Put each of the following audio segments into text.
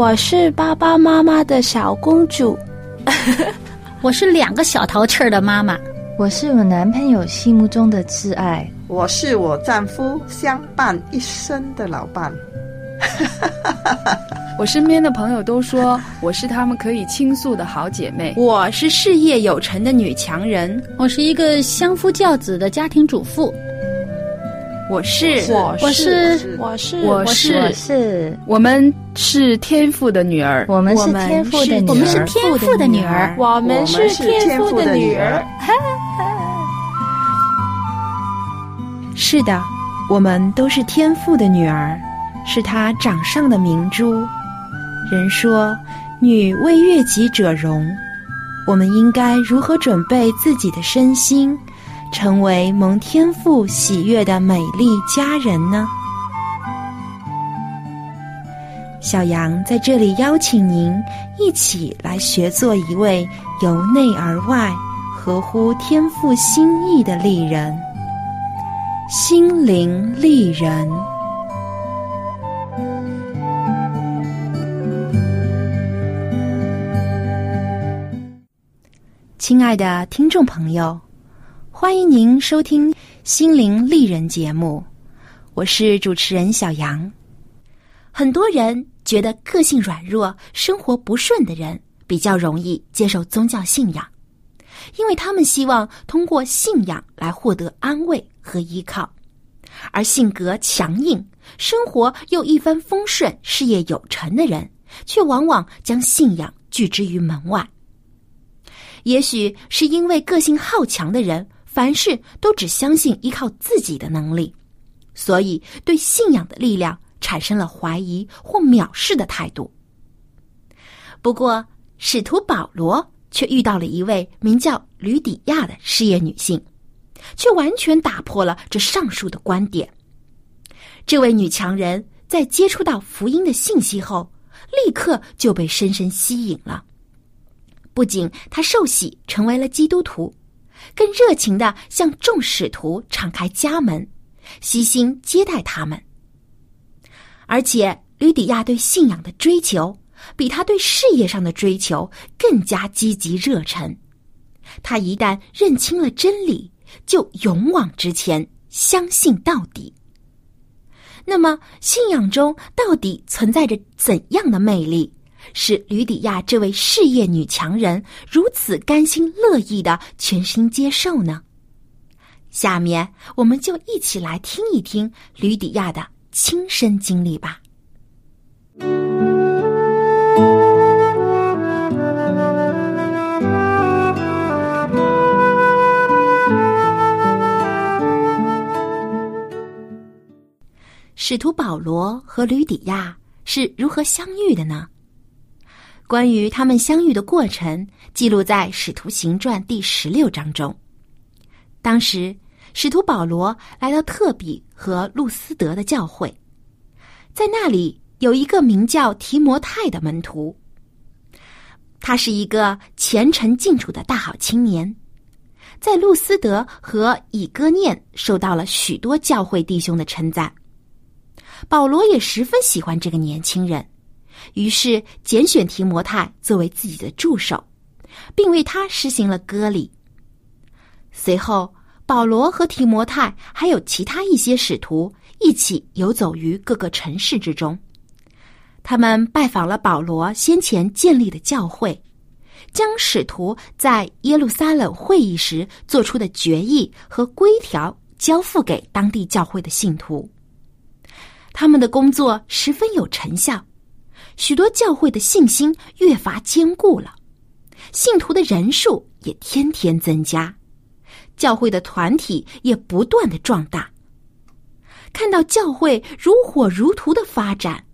我是爸爸妈妈的小公主，我是两个小淘气儿的妈妈，我是我男朋友心目中的挚爱，我是我丈夫相伴一生的老伴。我身边的朋友都说我是他们可以倾诉的好姐妹。我是事业有成的女强人。我是一个相夫教子的家庭主妇。我是，我是，我是，我是，我是，我们是天赋的女儿。我们是天赋的女儿。我们是天赋的女儿。我们是天赋的女儿。是的，我们都是天赋的女儿，是他掌上的明珠。人说，女为悦己者容。我们应该如何准备自己的身心，成为蒙天赋喜悦的美丽佳人呢？小杨在这里邀请您一起来学做一位由内而外、合乎天赋心意的丽人，心灵丽人。亲爱的听众朋友，欢迎您收听《心灵丽人》节目，我是主持人小杨。很多人觉得个性软弱、生活不顺的人比较容易接受宗教信仰，因为他们希望通过信仰来获得安慰和依靠；而性格强硬、生活又一帆风顺、事业有成的人，却往往将信仰拒之于门外。也许是因为个性好强的人，凡事都只相信依靠自己的能力，所以对信仰的力量产生了怀疑或藐视的态度。不过，使徒保罗却遇到了一位名叫吕底亚的事业女性，却完全打破了这上述的观点。这位女强人在接触到福音的信息后，立刻就被深深吸引了。不仅她受洗成为了基督徒，更热情的向众使徒敞开家门，悉心接待他们。而且，吕底亚对信仰的追求比他对事业上的追求更加积极热忱。他一旦认清了真理，就勇往直前，相信到底。那么，信仰中到底存在着怎样的魅力？使吕底亚这位事业女强人如此甘心乐意的全心接受呢？下面我们就一起来听一听吕底亚的亲身经历吧。使徒保罗和吕底亚是如何相遇的呢？关于他们相遇的过程，记录在《使徒行传》第十六章中。当时，使徒保罗来到特比和路斯德的教会，在那里有一个名叫提摩太的门徒。他是一个虔诚敬主的大好青年，在路斯德和以哥念受到了许多教会弟兄的称赞。保罗也十分喜欢这个年轻人。于是拣选提摩太作为自己的助手，并为他实行了割礼。随后，保罗和提摩太还有其他一些使徒一起游走于各个城市之中。他们拜访了保罗先前建立的教会，将使徒在耶路撒冷会议时做出的决议和规条交付给当地教会的信徒。他们的工作十分有成效。许多教会的信心越发坚固了，信徒的人数也天天增加，教会的团体也不断的壮大。看到教会如火如荼的发展，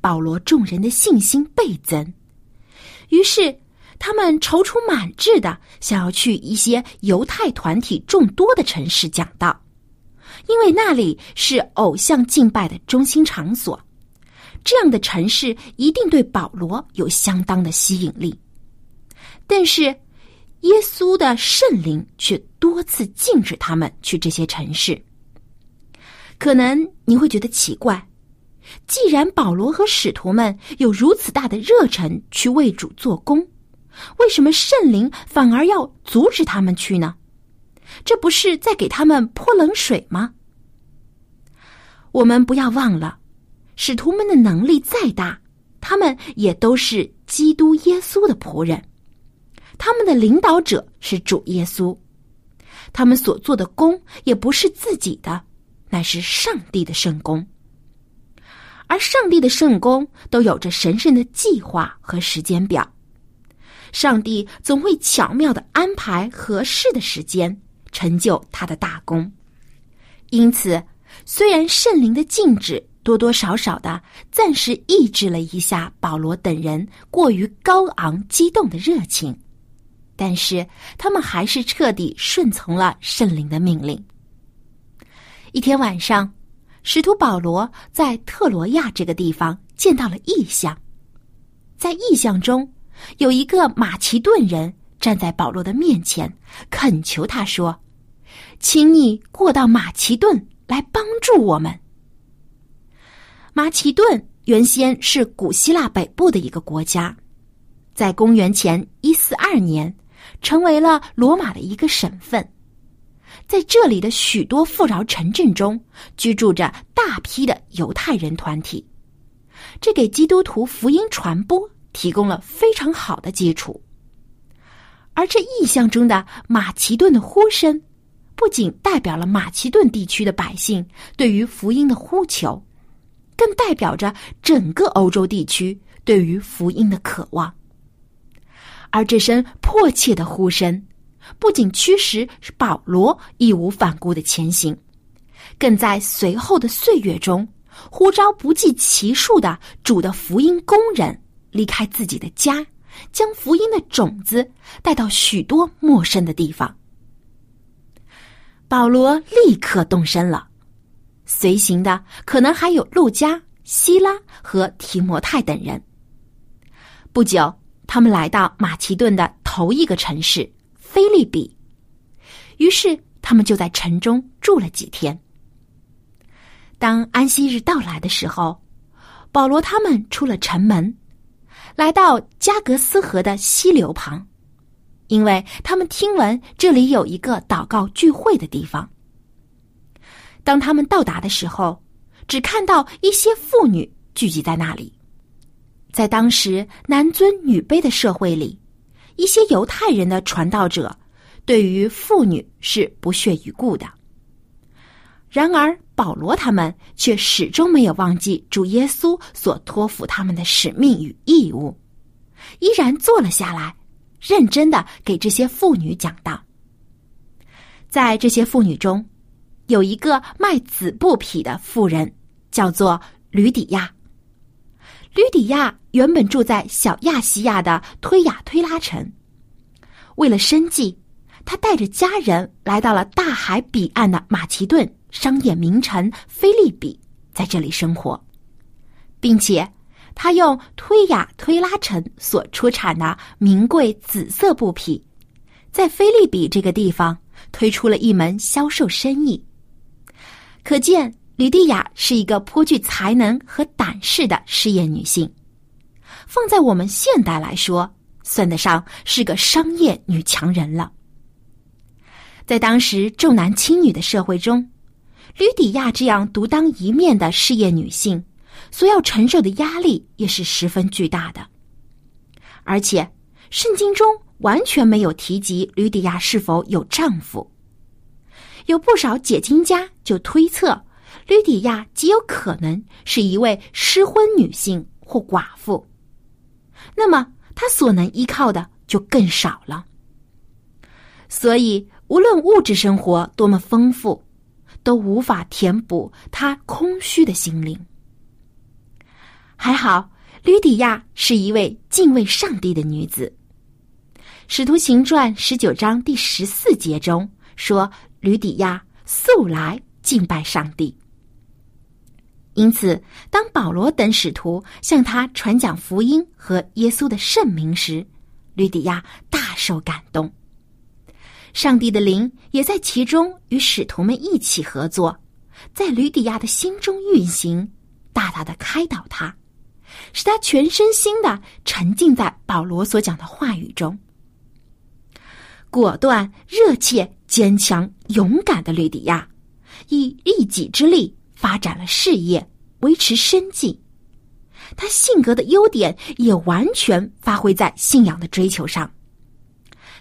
保罗众人的信心倍增，于是他们踌躇满志的想要去一些犹太团体众多的城市讲道，因为那里是偶像敬拜的中心场所。这样的城市一定对保罗有相当的吸引力，但是耶稣的圣灵却多次禁止他们去这些城市。可能你会觉得奇怪，既然保罗和使徒们有如此大的热忱去为主做工，为什么圣灵反而要阻止他们去呢？这不是在给他们泼冷水吗？我们不要忘了，使徒们的能力再大，他们也都是基督耶稣的仆人，他们的领导者是主耶稣，他们所做的工也不是自己的，乃是上帝的圣功。而上帝的圣功都有着神圣的计划和时间表，上帝总会巧妙的安排合适的时间，成就他的大功。因此，虽然圣灵的禁止多多少少的暂时抑制了一下保罗等人过于高昂激动的热情，但是他们还是彻底顺从了圣灵的命令。一天晚上。使徒保罗在特罗亚这个地方见到了异象，在异象中，有一个马其顿人站在保罗的面前，恳求他说：“请你过到马其顿来帮助我们。”马其顿原先是古希腊北部的一个国家，在公元前一四二年，成为了罗马的一个省份。在这里的许多富饶城镇中，居住着大批的犹太人团体，这给基督徒福音传播提供了非常好的基础。而这意象中的马其顿的呼声，不仅代表了马其顿地区的百姓对于福音的呼求，更代表着整个欧洲地区对于福音的渴望。而这声迫切的呼声。不仅驱使保罗义无反顾的前行，更在随后的岁月中呼召不计其数的主的福音工人离开自己的家，将福音的种子带到许多陌生的地方。保罗立刻动身了，随行的可能还有路加、希拉和提摩太等人。不久，他们来到马其顿的头一个城市。菲利比，于是他们就在城中住了几天。当安息日到来的时候，保罗他们出了城门，来到加格斯河的溪流旁，因为他们听闻这里有一个祷告聚会的地方。当他们到达的时候，只看到一些妇女聚集在那里。在当时男尊女卑的社会里。一些犹太人的传道者对于妇女是不屑一顾的，然而保罗他们却始终没有忘记主耶稣所托付他们的使命与义务，依然坐了下来，认真的给这些妇女讲道。在这些妇女中，有一个卖紫布匹的妇人，叫做吕底亚。吕底亚原本住在小亚细亚的推雅推拉城，为了生计，他带着家人来到了大海彼岸的马其顿商业名城菲利比，在这里生活，并且他用推雅推拉城所出产的名贵紫色布匹，在菲利比这个地方推出了一门销售生意，可见。吕蒂亚是一个颇具才能和胆识的事业女性，放在我们现代来说，算得上是个商业女强人了。在当时重男轻女的社会中，吕底亚这样独当一面的事业女性，所要承受的压力也是十分巨大的。而且，圣经中完全没有提及吕底亚是否有丈夫，有不少解经家就推测。吕底亚极有可能是一位失婚女性或寡妇，那么她所能依靠的就更少了。所以，无论物质生活多么丰富，都无法填补她空虚的心灵。还好，吕底亚是一位敬畏上帝的女子，《使徒行传》十九章第十四节中说：“吕底亚素来敬拜上帝。”因此，当保罗等使徒向他传讲福音和耶稣的圣名时，吕底亚大受感动。上帝的灵也在其中与使徒们一起合作，在吕底亚的心中运行，大大的开导他，使他全身心的沉浸在保罗所讲的话语中。果断、热切、坚强、勇敢的吕底亚，以一己之力发展了事业，维持生计。他性格的优点也完全发挥在信仰的追求上。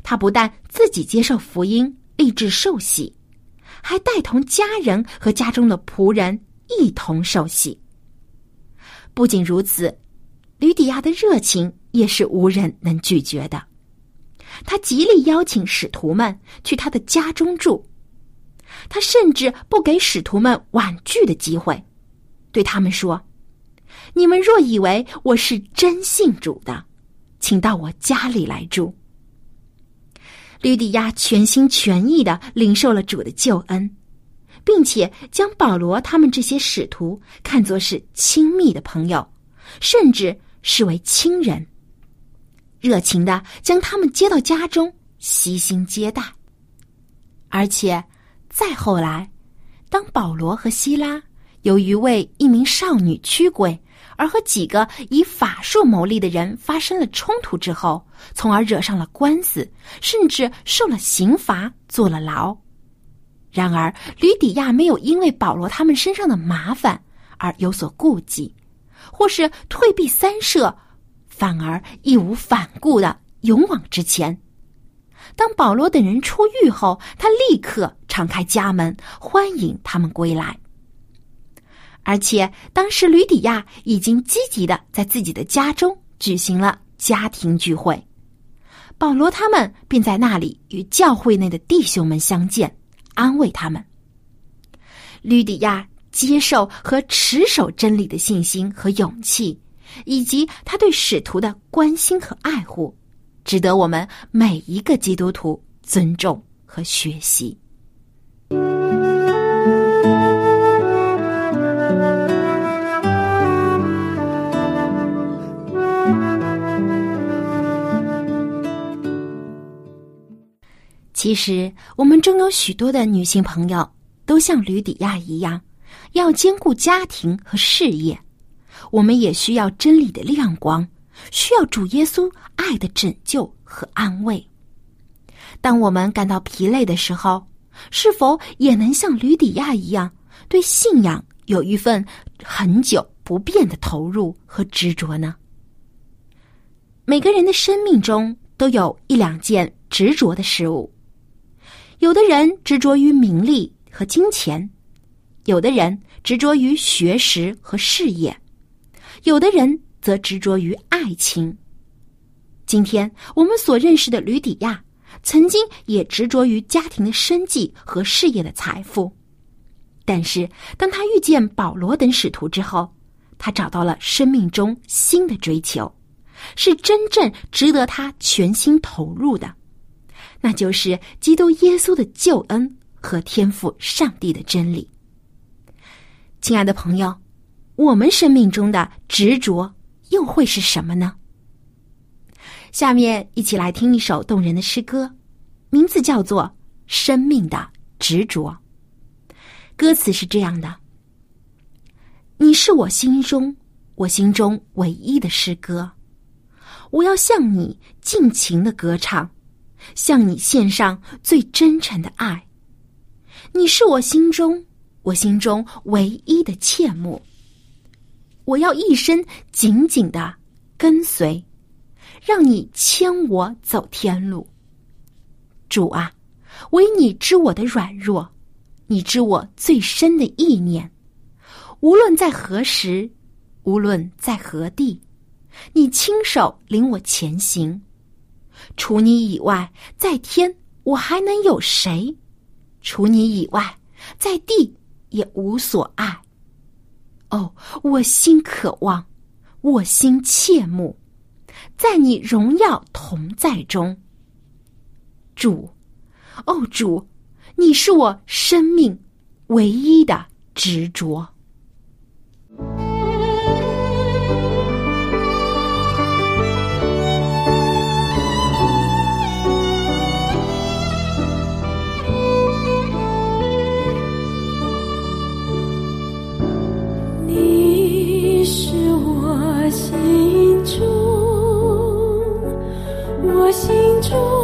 他不但自己接受福音，立志受洗，还带同家人和家中的仆人一同受洗。不仅如此，吕底亚的热情也是无人能拒绝的。他极力邀请使徒们去他的家中住，他甚至不给使徒们婉拒的机会，对他们说：“你们若以为我是真信主的，请到我家里来住。”吕底亚全心全意的领受了主的救恩，并且将保罗他们这些使徒看作是亲密的朋友，甚至视为亲人。热情的将他们接到家中，悉心接待。而且，再后来，当保罗和希拉由于为一名少女驱鬼。而和几个以法术牟利的人发生了冲突之后，从而惹上了官司，甚至受了刑罚，坐了牢。然而，吕底亚没有因为保罗他们身上的麻烦而有所顾忌，或是退避三舍，反而义无反顾的勇往直前。当保罗等人出狱后，他立刻敞开家门，欢迎他们归来。而且，当时吕底亚已经积极的在自己的家中举行了家庭聚会，保罗他们便在那里与教会内的弟兄们相见，安慰他们。吕底亚接受和持守真理的信心和勇气，以及他对使徒的关心和爱护，值得我们每一个基督徒尊重和学习。其实，我们中有许多的女性朋友都像吕底亚一样，要兼顾家庭和事业。我们也需要真理的亮光，需要主耶稣爱的拯救和安慰。当我们感到疲累的时候，是否也能像吕底亚一样，对信仰有一份很久不变的投入和执着呢？每个人的生命中都有一两件执着的事物。有的人执着于名利和金钱，有的人执着于学识和事业，有的人则执着于爱情。今天我们所认识的吕底亚，曾经也执着于家庭的生计和事业的财富，但是当他遇见保罗等使徒之后，他找到了生命中新的追求，是真正值得他全心投入的。那就是基督耶稣的救恩和天赋上帝的真理。亲爱的朋友，我们生命中的执着又会是什么呢？下面一起来听一首动人的诗歌，名字叫做《生命的执着》。歌词是这样的：“你是我心中，我心中唯一的诗歌，我要向你尽情的歌唱。”向你献上最真诚的爱，你是我心中我心中唯一的切慕。我要一生紧紧的跟随，让你牵我走天路。主啊，唯你知我的软弱，你知我最深的意念。无论在何时，无论在何地，你亲手领我前行。除你以外，在天我还能有谁？除你以外，在地也无所爱。哦，我心渴望，我心切慕，在你荣耀同在中。主，哦主，你是我生命唯一的执着。不。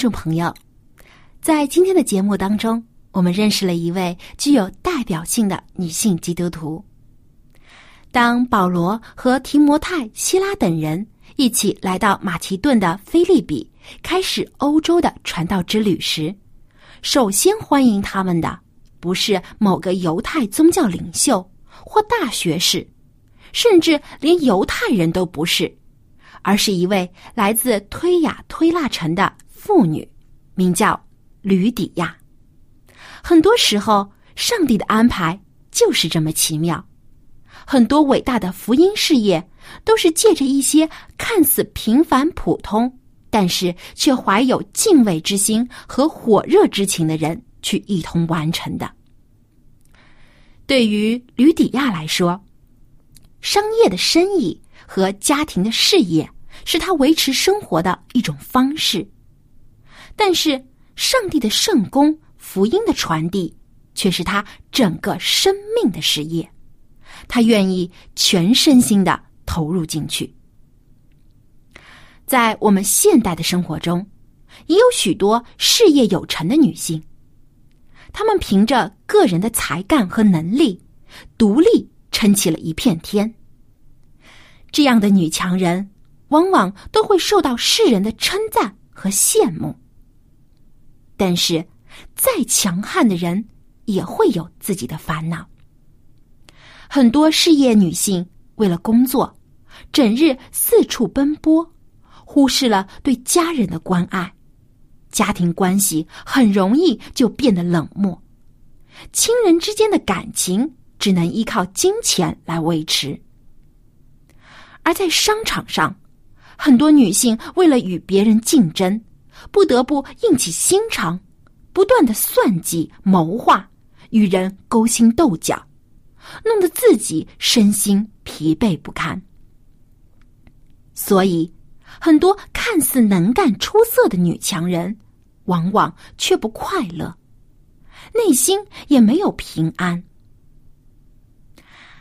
众朋友，在今天的节目当中，我们认识了一位具有代表性的女性基督徒。当保罗和提摩太、希拉等人一起来到马其顿的菲利比，开始欧洲的传道之旅时，首先欢迎他们的不是某个犹太宗教领袖或大学士，甚至连犹太人都不是。而是一位来自推雅推拉城的妇女，名叫吕底亚。很多时候，上帝的安排就是这么奇妙。很多伟大的福音事业都是借着一些看似平凡普通，但是却怀有敬畏之心和火热之情的人去一同完成的。对于吕底亚来说，商业的生意。和家庭的事业是他维持生活的一种方式，但是上帝的圣功、福音的传递却是他整个生命的事业。他愿意全身心的投入进去。在我们现代的生活中，也有许多事业有成的女性，她们凭着个人的才干和能力，独立撑起了一片天。这样的女强人，往往都会受到世人的称赞和羡慕。但是，再强悍的人也会有自己的烦恼。很多事业女性为了工作，整日四处奔波，忽视了对家人的关爱，家庭关系很容易就变得冷漠，亲人之间的感情只能依靠金钱来维持。而在商场上，很多女性为了与别人竞争，不得不硬起心肠，不断的算计谋划，与人勾心斗角，弄得自己身心疲惫不堪。所以，很多看似能干出色的女强人，往往却不快乐，内心也没有平安。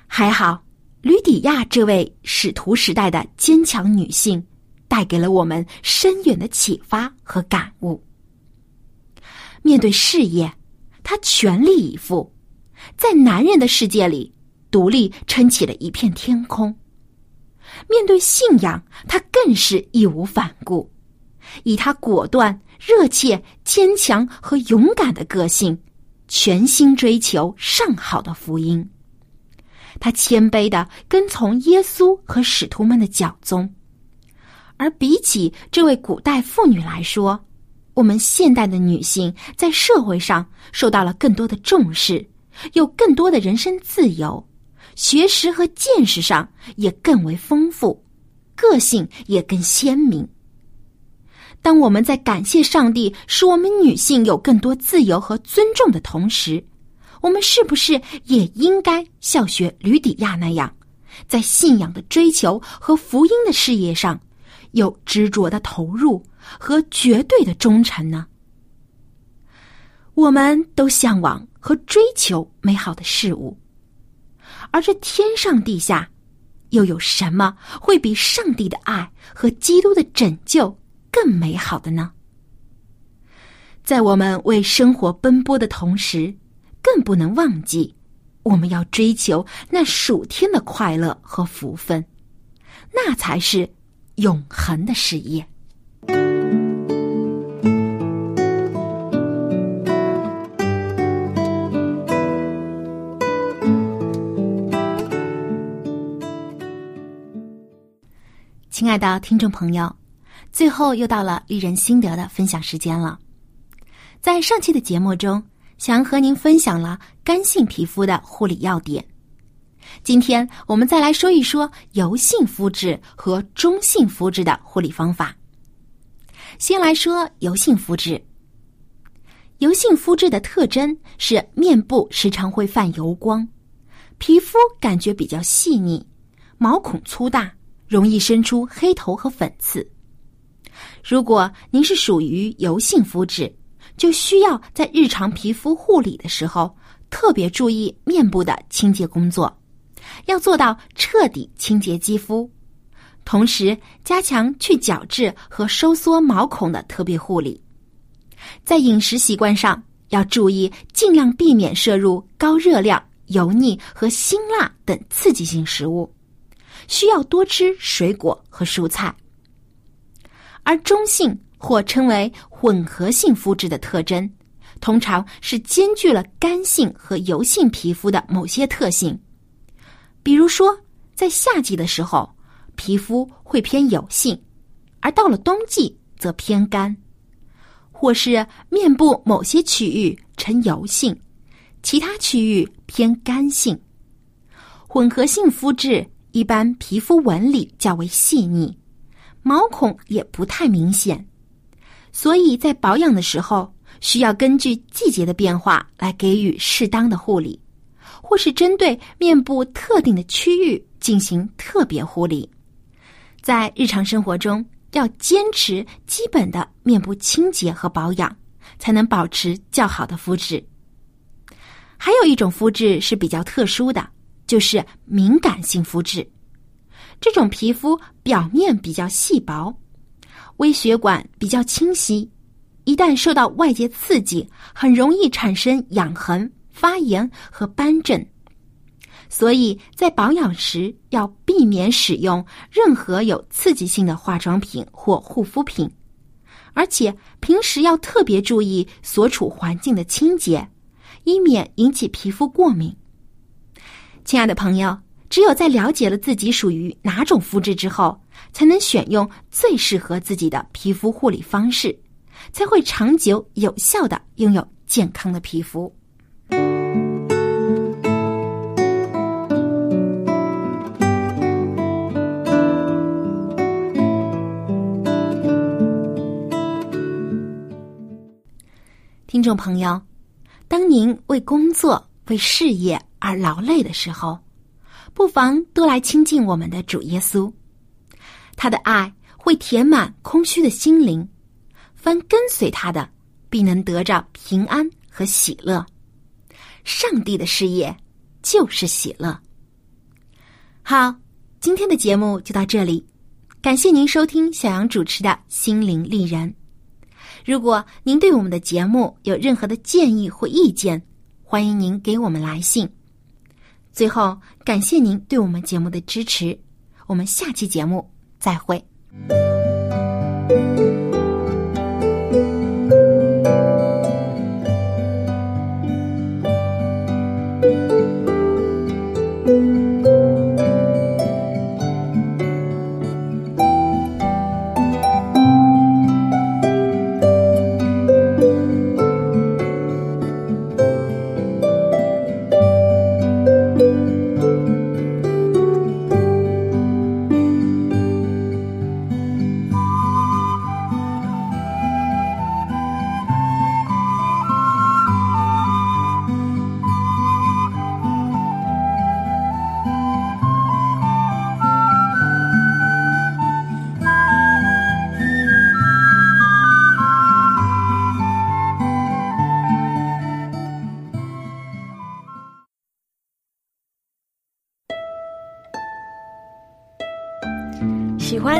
还好，吕底亚这位使徒时代的坚强女性，带给了我们深远的启发和感悟。面对事业，他全力以赴，在男人的世界里独立撑起了一片天空。面对信仰，他更是义无反顾，以他果断、热切、坚强和勇敢的个性，全心追求上好的福音。他谦卑的跟从耶稣和使徒们的脚踪，而比起这位古代妇女来说，我们现代的女性在社会上受到了更多的重视，有更多的人身自由，学识和见识上也更为丰富，个性也更鲜明。当我们在感谢上帝使我们女性有更多自由和尊重的同时，我们是不是也应该效学吕底亚那样，在信仰的追求和福音的事业上，有执着的投入和绝对的忠诚呢？我们都向往和追求美好的事物，而这天上地下，又有什么会比上帝的爱和基督的拯救更美好的呢？在我们为生活奔波的同时，更不能忘记，我们要追求那属天的快乐和福分，那才是永恒的事业。亲爱的听众朋友，最后又到了丽人心得的分享时间了。在上期的节目中，想和您分享了干性皮肤的护理要点。今天我们再来说一说油性肤质和中性肤质的护理方法。先来说油性肤质。油性肤质的特征是面部时常会泛油光，皮肤感觉比较细腻，毛孔粗大，容易生出黑头和粉刺。如果您是属于油性肤质，就需要在日常皮肤护理的时候特别注意面部的清洁工作，要做到彻底清洁肌肤，同时加强去角质和收缩毛孔的特别护理。在饮食习惯上要注意，尽量避免摄入高热量、油腻和辛辣等刺激性食物，需要多吃水果和蔬菜。而中性或称为混合性肤质的特征，通常是兼具了干性和油性皮肤的某些特性。比如说，在夏季的时候，皮肤会偏油性；而到了冬季则偏干，或是面部某些区域呈油性，其他区域偏干性。混合性肤质一般皮肤纹理较为细腻，毛孔也不太明显，所以在保养的时候需要根据季节的变化来给予适当的护理，或是针对面部特定的区域进行特别护理。在日常生活中，要坚持基本的面部清洁和保养，才能保持较好的肤质。还有一种肤质是比较特殊的，就是敏感性肤质。这种皮肤表面比较细薄，微血管比较清晰，一旦受到外界刺激，很容易产生痒痕、发炎和斑疹。所以在保养时要避免使用任何有刺激性的化妆品或护肤品，而且平时要特别注意所处环境的清洁，以免引起皮肤过敏。亲爱的朋友，只有在了解了自己属于哪种肤质之后，才能选用最适合自己的皮肤护理方式，才会长久有效的拥有健康的皮肤。听众朋友，当您为工作、为事业而劳累的时候，不妨多来亲近我们的主耶稣，他的爱会填满空虚的心灵。凡跟随他的，必能得着平安和喜乐。上帝的事业就是喜乐。好，今天的节目就到这里，感谢您收听小杨主持的《心灵丽人》。如果您对我们的节目有任何的建议或意见，欢迎您给我们来信。最后，感谢您对我们节目的支持，我们下期节目再会。